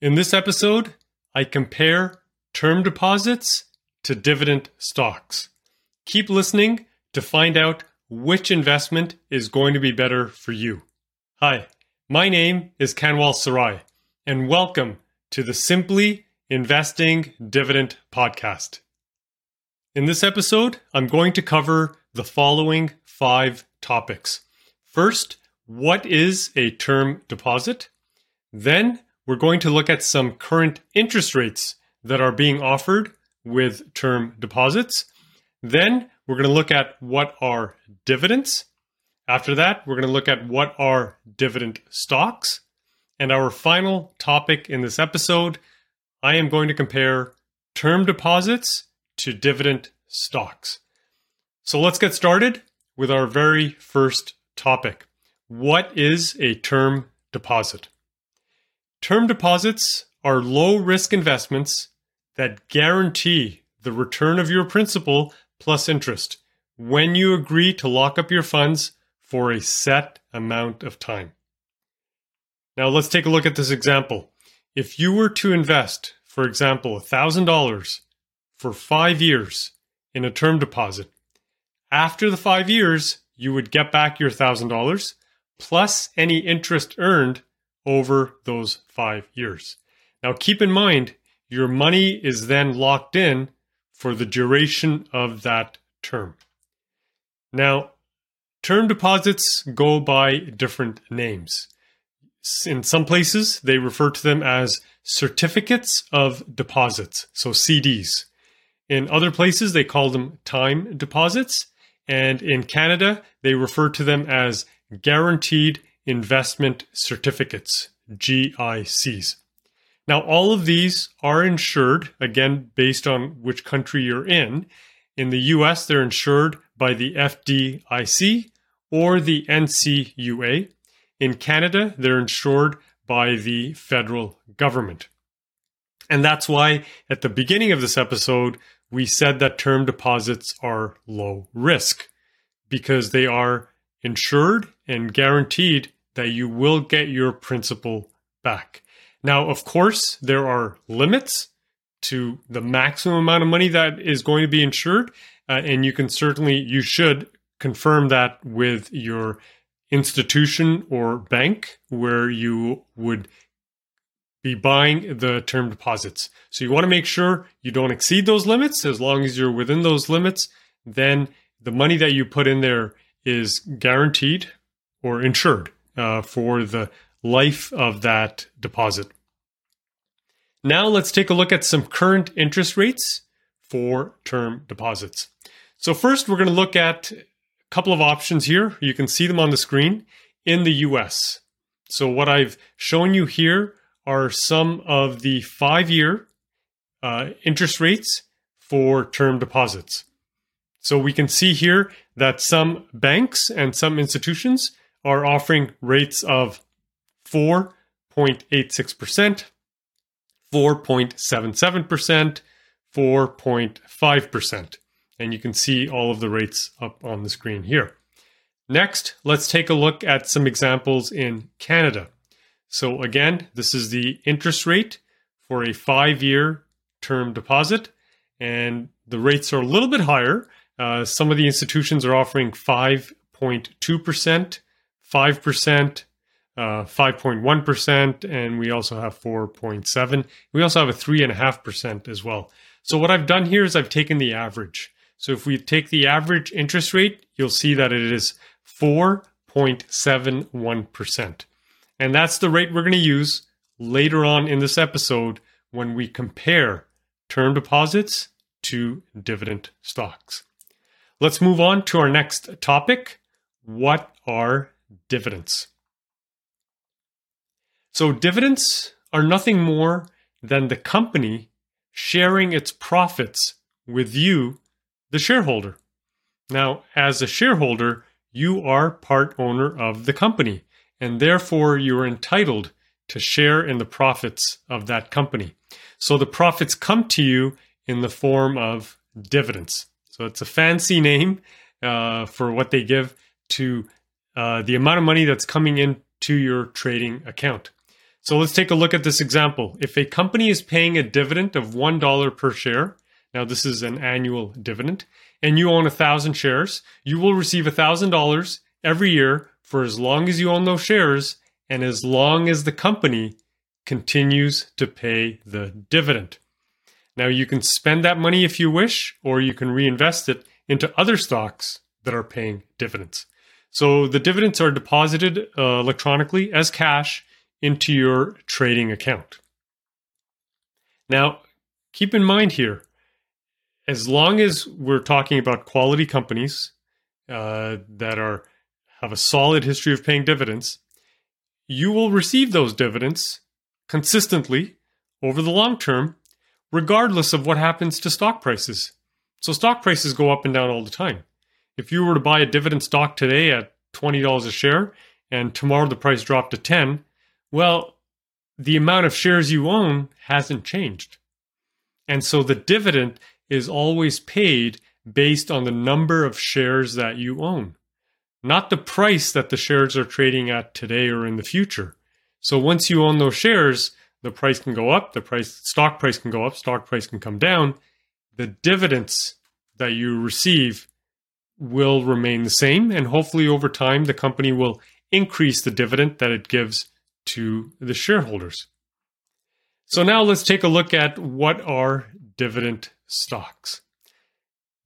In this episode, I compare term deposits to dividend stocks. Keep listening to find out which investment is going to be better for you. Hi, my name is Kanwal Sarai, and welcome to the Simply Investing Dividend Podcast. In this episode, I'm going to cover the following five topics. First, what is a term deposit? Then, we're going to look at some current interest rates that are being offered with term deposits. Then we're going to look at what are dividends. After that, we're going to look at what are dividend stocks. And our final topic in this episode, I am going to compare term deposits to dividend stocks. So let's get started with our very first topic. What is a term deposit? Term deposits are low risk investments that guarantee the return of your principal plus interest when you agree to lock up your funds for a set amount of time. Now, let's take a look at this example. If you were to invest, for example, $1,000 for five years in a term deposit, after the five years, you would get back your $1,000 plus any interest earned over those five years. Now, keep in mind, your money is then locked in for the duration of that term. Now, term deposits go by different names. In some places, they refer to them as certificates of deposits, so CDs. In other places, they call them time deposits. And in Canada, they refer to them as guaranteed investment certificates, GICs. Now, all of these are insured, again, based on which country you're in. In the US, they're insured by the FDIC or the NCUA. In Canada, they're insured by the federal government. And that's why at the beginning of this episode, we said that term deposits are low risk because they are insured and guaranteed that you will get your principal back. Now, of course, there are limits to the maximum amount of money that is going to be insured, uh, and you can certainly you should confirm that with your institution or bank where you would be buying the term deposits. So you want to make sure you don't exceed those limits. As long as you're within those limits, then the money that you put in there is guaranteed or insured uh, for the life of that deposit. Now let's take a look at some current interest rates for term deposits. So first we're going to look at a couple of options here. You can see them on the screen in the US. So what I've shown you here are some of the five-year uh, interest rates for term deposits. So we can see here that some banks and some institutions are offering rates of 4.86%, 4.77%, 4.5%. And you can see all of the rates up on the screen here. Next, let's take a look at some examples in Canada. So again, this is the interest rate for a five-year term deposit, and the rates are a little bit higher. Uh, some of the institutions are offering 5.2%, 5%, uh, 5.1%, and we also have 4.7. We also have a 3.5% as well. So what I've done here is I've taken the average. So if we take the average interest rate, you'll see that it is 4.71%. And that's the rate we're going to use later on in this episode when we compare term deposits to dividend stocks. Let's move on to our next topic. What are dividends? So, dividends are nothing more than the company sharing its profits with you, the shareholder. Now, as a shareholder, you are part owner of the company, and therefore you are entitled to share in the profits of that company. So the profits come to you in the form of dividends. So it's a fancy name uh, for what they give to uh, the amount of money that's coming into your trading account. So let's take a look at this example. If a company is paying a dividend of $1 per share, now this is an annual dividend, and you own a thousand shares, you will receive $1,000 every year for as long as you own those shares and as long as the company continues to pay the dividend. Now, you can spend that money if you wish, or you can reinvest it into other stocks that are paying dividends. So the dividends are deposited uh, electronically as cash into your trading account. Now, keep in mind here, as long as we're talking about quality companies uh, that are have a solid history of paying dividends, you will receive those dividends consistently over the long term, regardless of what happens to stock prices. So, stock prices go up and down all the time. If you were to buy a dividend stock today at $20 a share and tomorrow the price dropped to 10, well, the amount of shares you own hasn't changed. And so the dividend is always paid based on the number of shares that you own, not the price that the shares are trading at today or in the future. So once you own those shares, the price can go up, the price stock price can go up, stock price can come down. The dividends that you receive will remain the same and hopefully over time the company will increase the dividend that it gives to the shareholders. So now let's take a look at what are dividend stocks.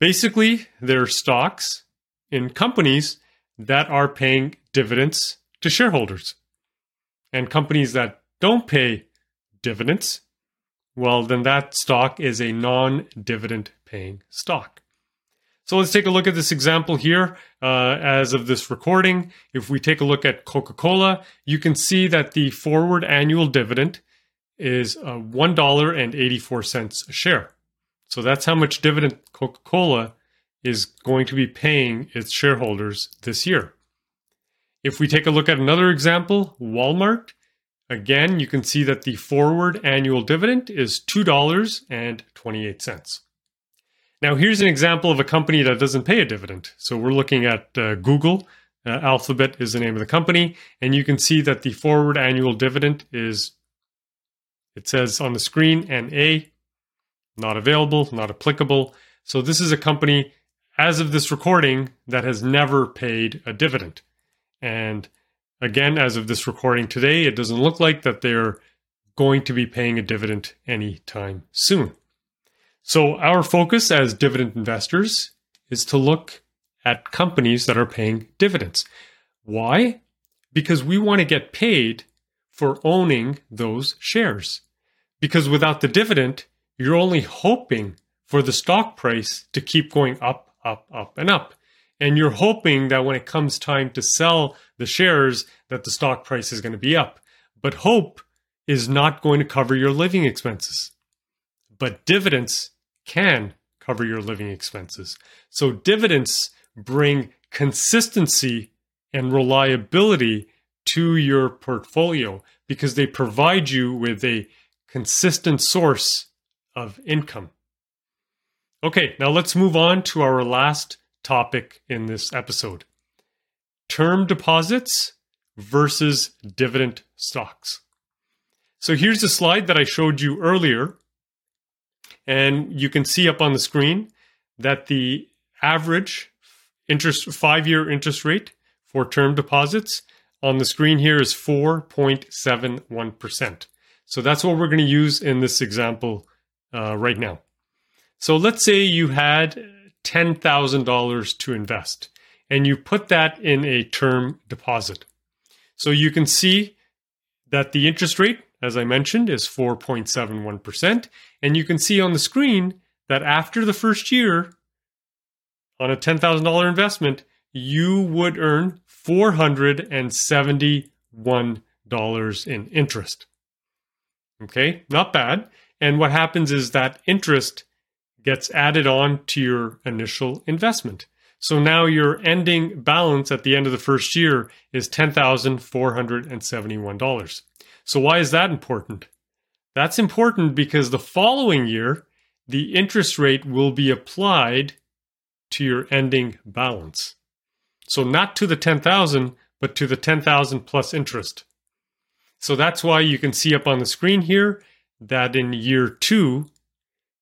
Basically, they're stocks in companies that are paying dividends to shareholders. And companies that don't pay dividends, well, then that stock is a non dividend paying stock. So let's take a look at this example here. Uh, as of this recording, if we take a look at Coca Cola, you can see that the forward annual dividend is uh, $1.84 a share. So that's how much dividend Coca Cola is going to be paying its shareholders this year. If we take a look at another example, Walmart, again, you can see that the forward annual dividend is $2.28. Now, here's an example of a company that doesn't pay a dividend. So we're looking at uh, Google. Uh, Alphabet is the name of the company. And you can see that the forward annual dividend is, it says on the screen, NA, not available, not applicable. So this is a company, as of this recording, that has never paid a dividend. And again, as of this recording today, it doesn't look like that they're going to be paying a dividend anytime soon. So, our focus as dividend investors is to look at companies that are paying dividends. Why? Because we want to get paid for owning those shares. Because without the dividend, you're only hoping for the stock price to keep going up, up, up, and up. And you're hoping that when it comes time to sell the shares, that the stock price is going to be up. But hope is not going to cover your living expenses. But dividends can cover your living expenses. So dividends bring consistency and reliability to your portfolio because they provide you with a consistent source of income. Okay, now let's move on to our last topic in this episode term deposits versus dividend stocks. So here's a slide that I showed you earlier and you can see up on the screen that the average interest five year interest rate for term deposits on the screen here is 4.71%. So that's what we're going to use in this example uh, right now. So let's say you had $10,000 to invest and you put that in a term deposit. So you can see that the interest rate as I mentioned, is 4.71%. And you can see on the screen that after the first year, on a $10,000 investment, you would earn $471 in interest. Okay, not bad. And what happens is that interest gets added on to your initial investment. So now your ending balance at the end of the first year is $10,471. So, why is that important? That's important because the following year, the interest rate will be applied to your ending balance. So, not to the 10,000, but to the 10,000 plus interest. So that's why you can see up on the screen here that in year two,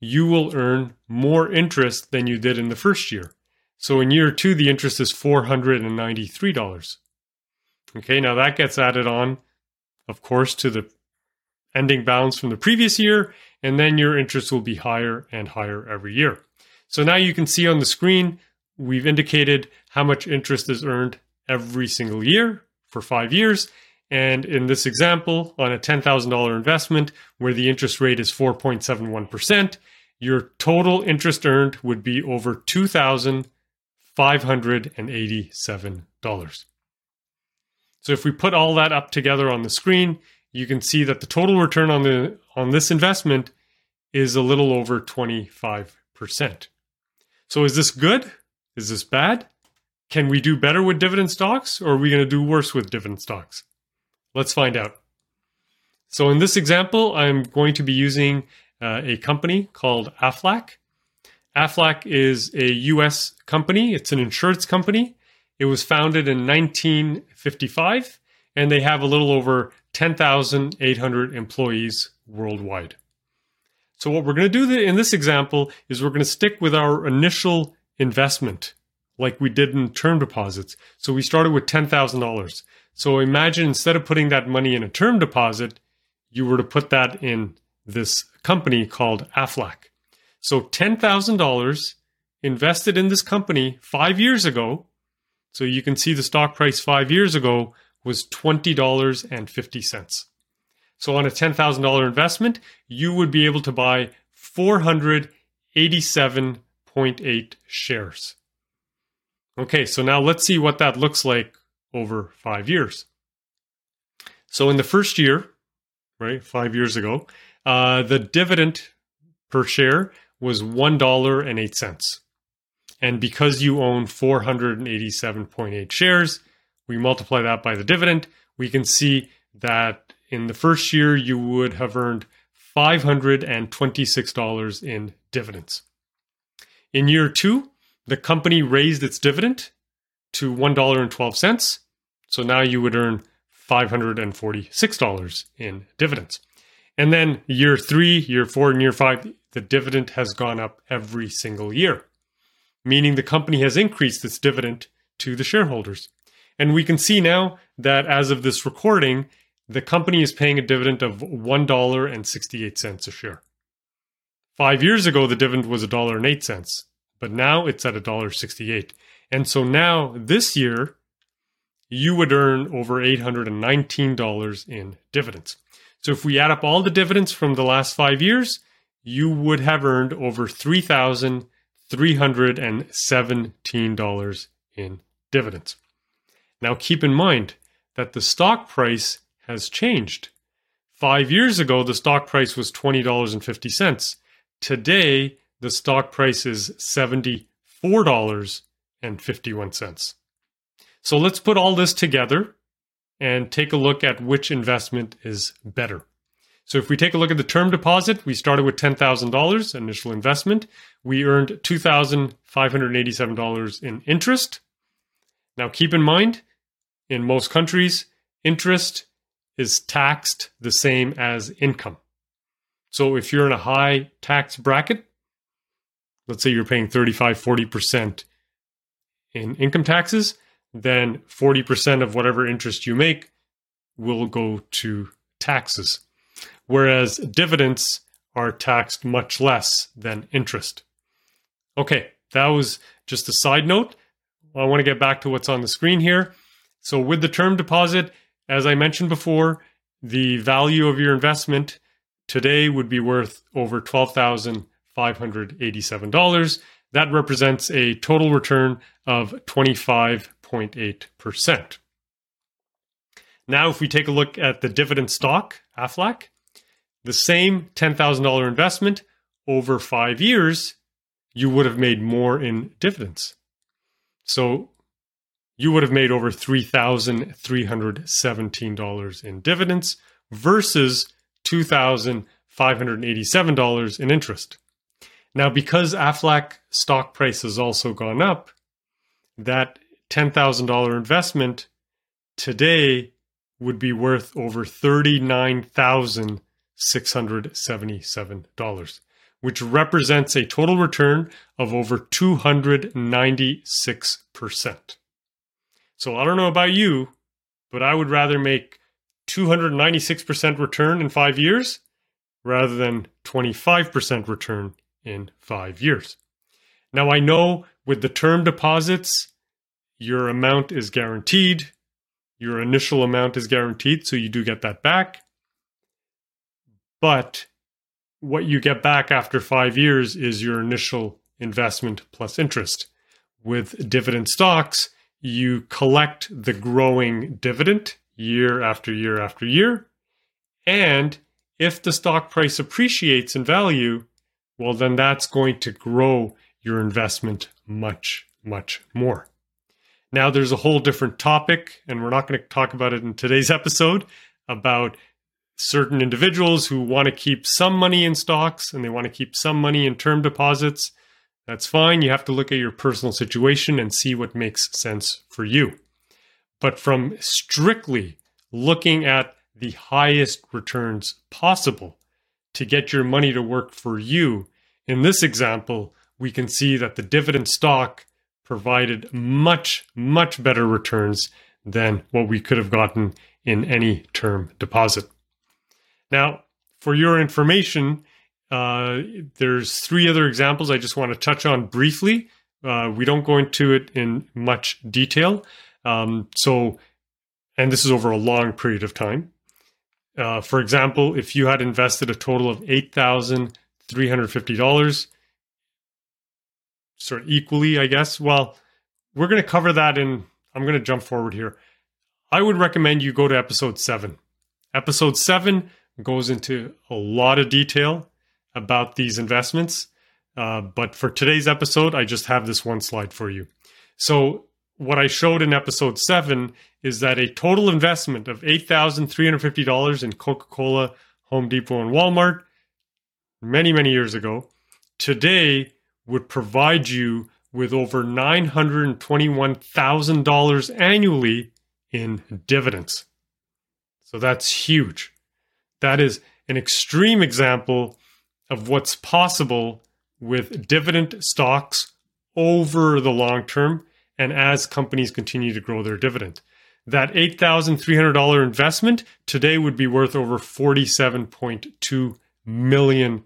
you will earn more interest than you did in the first year. So in year two, the interest is $493. Okay, now that gets added on, of course, to the ending balance from the previous year, and then your interest will be higher and higher every year. So now you can see on the screen, we've indicated how much interest is earned every single year for five years. And in this example, on a $10,000 investment where the interest rate is 4.71%, your total interest earned would be over $2,587. So if we put all that up together on the screen, you can see that the total return on the on this investment is a little over 25%. So is this good? Is this bad? Can we do better with dividend stocks or are we going to do worse with dividend stocks? Let's find out. So in this example, I'm going to be using uh, a company called Aflac. Aflac is a US company, it's an insurance company. It was founded in 1955 and they have a little over 10,800 employees worldwide. So, what we're going to do in this example is we're going to stick with our initial investment like we did in term deposits. So, we started with $10,000. So, imagine instead of putting that money in a term deposit, you were to put that in this company called Aflac. So $10,000 invested in this company five years ago. So you can see the stock price five years ago was $20.50. So on a $10,000 investment, you would be able to buy 487.8 shares. Okay, so now let's see what that looks like over five years. So in the first year, right, five years ago, uh, the dividend per share was $1.08. And because you own 487.8 shares, we multiply that by the dividend, we can see that in the first year you would have earned $526 in dividends. In year two, the company raised its dividend to $1.12. So now you would earn $546 in dividends. And then year three, year four, and year five, the dividend has gone up every single year, meaning the company has increased its dividend to the shareholders. And we can see now that as of this recording, the company is paying a dividend of $1.68 a share. Five years ago, the dividend was $1.08, but now it's at $1.68. And so now this year, you would earn over $819 in dividends. So if we add up all the dividends from the last five years, you would have earned over $3,317 in dividends. Now keep in mind that the stock price has changed. Five years ago, the stock price was $20.50. Today, the stock price is $74.51. So let's put all this together and take a look at which investment is better. So if we take a look at the term deposit, we started with $10,000 initial investment. We earned $2,587 in interest. Now keep in mind, in most countries, interest is taxed the same as income. So if you're in a high tax bracket, let's say you're paying 35, 40% in income taxes, then 40% of whatever interest you make will go to taxes. Whereas dividends are taxed much less than interest. Okay, that was just a side note. I want to get back to what's on the screen here. So, with the term deposit, as I mentioned before, the value of your investment today would be worth over $12,587. That represents a total return of 25 0.8%. Now, if we take a look at the dividend stock, AFLAC, the same $10,000 investment over five years, you would have made more in dividends. So you would have made over $3,317 in dividends versus $2,587 in interest. Now, because AFLAC stock price has also gone up, that $10,000 investment today would be worth over $39,677, which represents a total return of over 296%. So I don't know about you, but I would rather make 296% return in five years rather than 25% return in five years. Now, I know with the term deposits, your amount is guaranteed, your initial amount is guaranteed, so you do get that back. But what you get back after five years is your initial investment plus interest. With dividend stocks, you collect the growing dividend year after year after year. And if the stock price appreciates in value, well, then that's going to grow your investment much, much more. Now, there's a whole different topic, and we're not going to talk about it in today's episode about certain individuals who want to keep some money in stocks and they want to keep some money in term deposits. That's fine. You have to look at your personal situation and see what makes sense for you. But from strictly looking at the highest returns possible to get your money to work for you, in this example, we can see that the dividend stock provided much, much better returns than what we could have gotten in any term deposit. Now, for your information, uh, there's three other examples I just want to touch on briefly. Uh, we don't go into it in much detail. Um, so, and this is over a long period of time. Uh, for example, if you had invested a total of eight thousand three hundred fifty dollars, sort of equally, I guess. Well, we're going to cover that in. I'm going to jump forward here. I would recommend you go to episode seven. Episode seven goes into a lot of detail about these investments. Uh, but for today's episode, I just have this one slide for you. So, what I showed in episode seven is that a total investment of $8,350 in Coca Cola, Home Depot, and Walmart many, many years ago today would provide you with over $921,000 annually in dividends. So that's huge. That is an extreme example of what's possible with dividend stocks over the long term and as companies continue to grow their dividend. That $8,300 investment today would be worth over $47.2 million.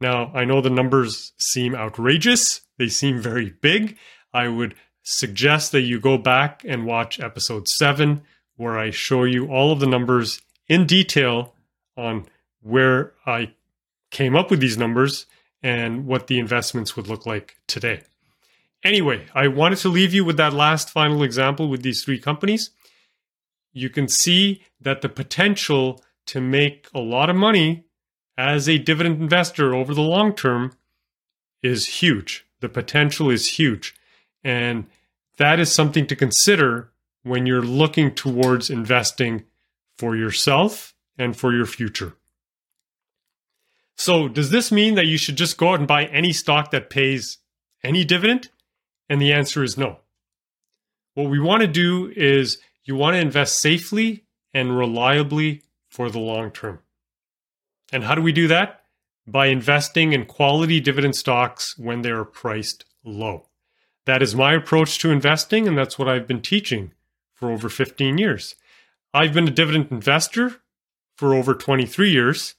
Now, I know the numbers seem outrageous, they seem very big. I would suggest that you go back and watch episode 7, where I show you all of the numbers in detail on where I came up with these numbers and what the investments would look like today. Anyway, I wanted to leave you with that last final example with these three companies. You can see that the potential to make a lot of money as a dividend investor over the long term is huge. The potential is huge. And that is something to consider when you're looking towards investing for yourself and for your future. So, does this mean that you should just go out and buy any stock that pays any dividend? And the answer is no. What we want to do is you want to invest safely and reliably for the long term. And how do we do that? By investing in quality dividend stocks when they are priced low. That is my approach to investing, and that's what I've been teaching for over 15 years. I've been a dividend investor for over 23 years,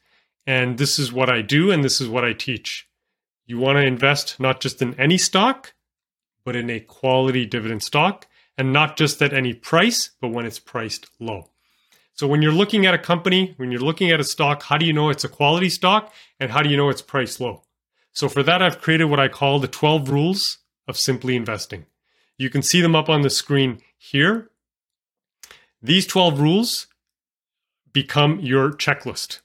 and this is what I do and this is what I teach. You want to invest not just in any stock, but in a quality dividend stock, and not just at any price, but when it's priced low. So when you're looking at a company, when you're looking at a stock, how do you know it's a quality stock and how do you know it's priced low? So for that, I've created what I call the 12 rules of simply investing. You can see them up on the screen here. These 12 rules become your checklist.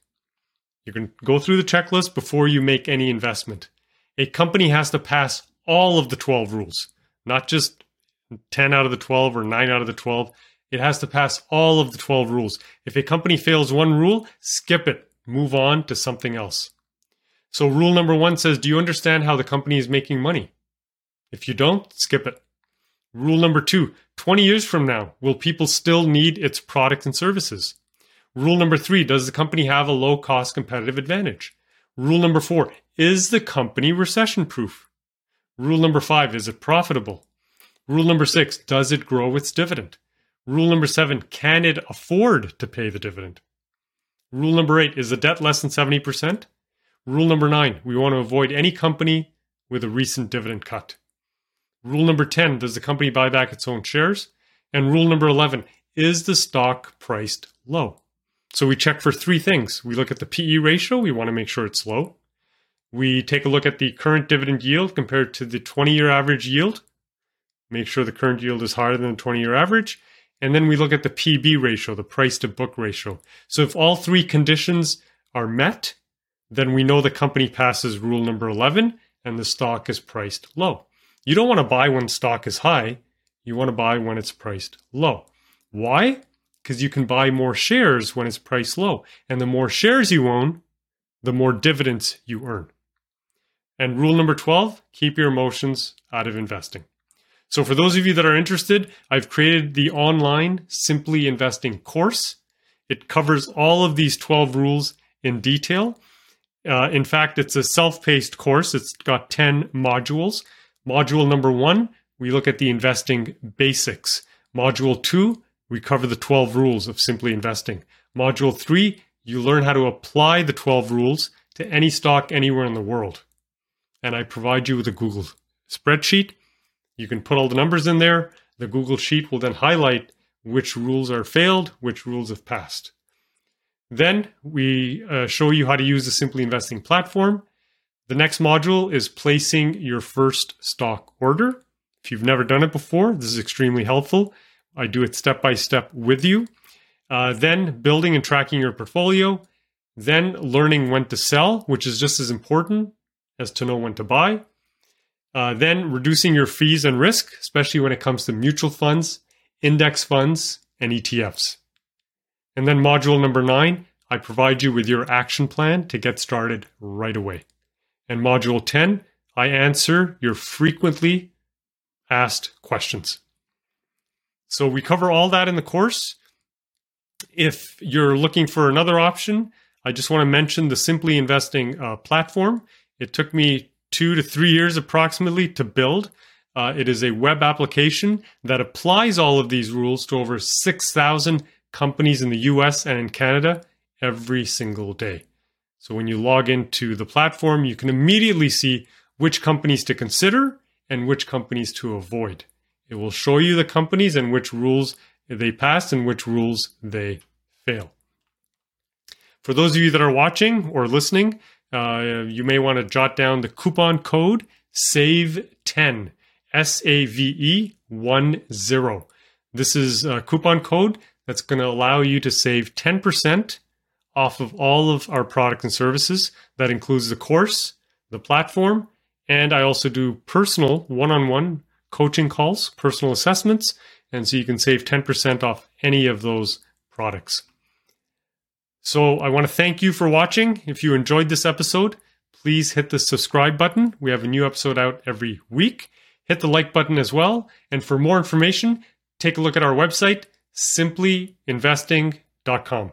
You can go through the checklist before you make any investment. A company has to pass all of the 12 rules, not just 10 out of the 12 or 9 out of the 12. It has to pass all of the 12 rules. If a company fails one rule, skip it, move on to something else. So, rule number one says Do you understand how the company is making money? If you don't, skip it. Rule number two 20 years from now, will people still need its products and services? Rule number three Does the company have a low cost competitive advantage? Rule number four Is the company recession proof? Rule number five Is it profitable? Rule number six Does it grow its dividend? Rule number seven Can it afford to pay the dividend? Rule number eight Is the debt less than 70%? Rule number nine We want to avoid any company with a recent dividend cut. Rule number 10 Does the company buy back its own shares? And rule number 11 Is the stock priced low? So we check for three things. We look at the PE ratio, we want to make sure it's low. We take a look at the current dividend yield compared to the 20 year average yield, make sure the current yield is higher than the 20 year average. And then we look at the PB ratio, the price to book ratio. So if all three conditions are met, then we know the company passes rule number 11 and the stock is priced low. You don't want to buy when stock is high, you want to buy when it's priced low. Why? because you can buy more shares when it's priced low. And the more shares you own, the more dividends you earn. And rule number 12 keep your emotions out of investing. So, for those of you that are interested, I've created the online Simply Investing course. It covers all of these 12 rules in detail. Uh, in fact, it's a self paced course, it's got 10 modules. Module number one, we look at the investing basics. Module two, we cover the 12 rules of simply investing. Module 3, you learn how to apply the 12 rules to any stock anywhere in the world. And I provide you with a Google spreadsheet. You can put all the numbers in there. The Google Sheet will then highlight which rules are failed, which rules have passed. Then we uh, show you how to use the Simply Investing platform. The next module is placing your first stock order. If you've never done it before, this is extremely helpful. I do it step by step with you. Uh, then building and tracking your portfolio. Then learning when to sell, which is just as important as to know when to buy. Uh, then reducing your fees and risk, especially when it comes to mutual funds, index funds, and ETFs. And then module number nine, I provide you with your action plan to get started right away. And module 10, I answer your frequently asked questions. So we cover all that in the course. If you're looking for another option, I just want to mention the Simply Investing uh, platform. It took me two to three years approximately to build. Uh, it is a web application that applies all of these rules to over 6,000 companies in the US and in Canada every single day. So when you log into the platform, you can immediately see which companies to consider and which companies to avoid. It will show you the companies and which rules they passed and which rules they fail. For those of you that are watching or listening, uh, you may want to jot down the coupon code SAVE10, S A V E 1 0. This is a coupon code that's going to allow you to save 10% off of all of our products and services. That includes the course, the platform, and I also do personal one on one coaching calls, personal assessments, and so you can save 10% off any of those products. So I want to thank you for watching. If you enjoyed this episode, please hit the subscribe button. We have a new episode out every week. Hit the like button as well. And for more information, take a look at our website, simplyinvesting.com.